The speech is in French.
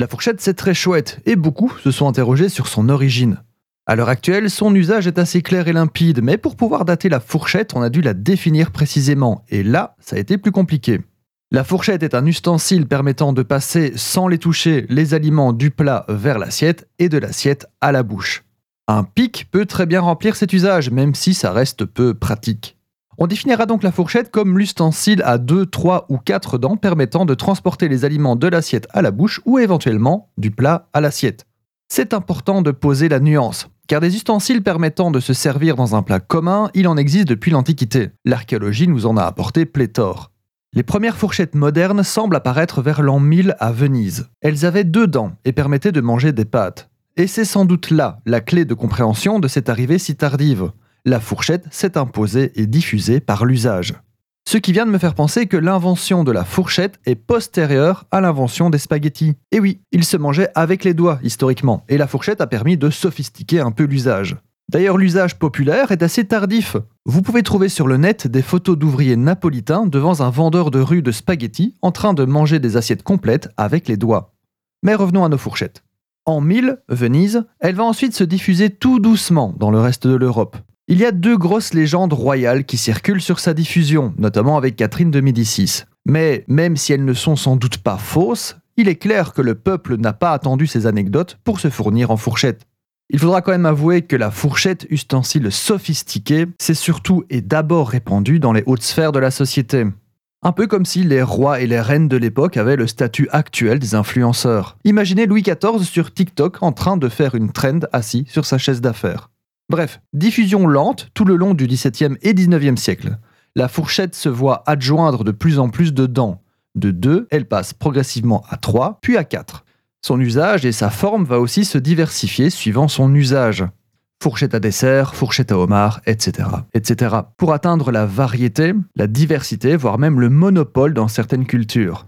La fourchette, c'est très chouette, et beaucoup se sont interrogés sur son origine. À l'heure actuelle, son usage est assez clair et limpide, mais pour pouvoir dater la fourchette, on a dû la définir précisément, et là, ça a été plus compliqué. La fourchette est un ustensile permettant de passer, sans les toucher, les aliments du plat vers l'assiette et de l'assiette à la bouche. Un pic peut très bien remplir cet usage, même si ça reste peu pratique. On définira donc la fourchette comme l'ustensile à 2, 3 ou 4 dents permettant de transporter les aliments de l'assiette à la bouche ou éventuellement du plat à l'assiette. C'est important de poser la nuance, car des ustensiles permettant de se servir dans un plat commun, il en existe depuis l'Antiquité. L'archéologie nous en a apporté pléthore. Les premières fourchettes modernes semblent apparaître vers l'an 1000 à Venise. Elles avaient deux dents et permettaient de manger des pâtes. Et c'est sans doute là la clé de compréhension de cette arrivée si tardive. La fourchette s'est imposée et diffusée par l'usage. Ce qui vient de me faire penser que l'invention de la fourchette est postérieure à l'invention des spaghettis. Et oui, ils se mangeaient avec les doigts historiquement, et la fourchette a permis de sophistiquer un peu l'usage. D'ailleurs, l'usage populaire est assez tardif. Vous pouvez trouver sur le net des photos d'ouvriers napolitains devant un vendeur de rue de spaghettis en train de manger des assiettes complètes avec les doigts. Mais revenons à nos fourchettes. En 1000, Venise, elle va ensuite se diffuser tout doucement dans le reste de l'Europe. Il y a deux grosses légendes royales qui circulent sur sa diffusion, notamment avec Catherine de Médicis. Mais même si elles ne sont sans doute pas fausses, il est clair que le peuple n'a pas attendu ces anecdotes pour se fournir en fourchettes. Il faudra quand même avouer que la fourchette, ustensile sophistiqué, s'est surtout et d'abord répandue dans les hautes sphères de la société. Un peu comme si les rois et les reines de l'époque avaient le statut actuel des influenceurs. Imaginez Louis XIV sur TikTok en train de faire une trend assis sur sa chaise d'affaires. Bref, diffusion lente tout le long du XVIIe et XIXe siècle. La fourchette se voit adjoindre de plus en plus de dents. De 2, elle passe progressivement à 3, puis à 4. Son usage et sa forme va aussi se diversifier suivant son usage. Fourchette à dessert, fourchette à homard, etc., etc. Pour atteindre la variété, la diversité, voire même le monopole dans certaines cultures.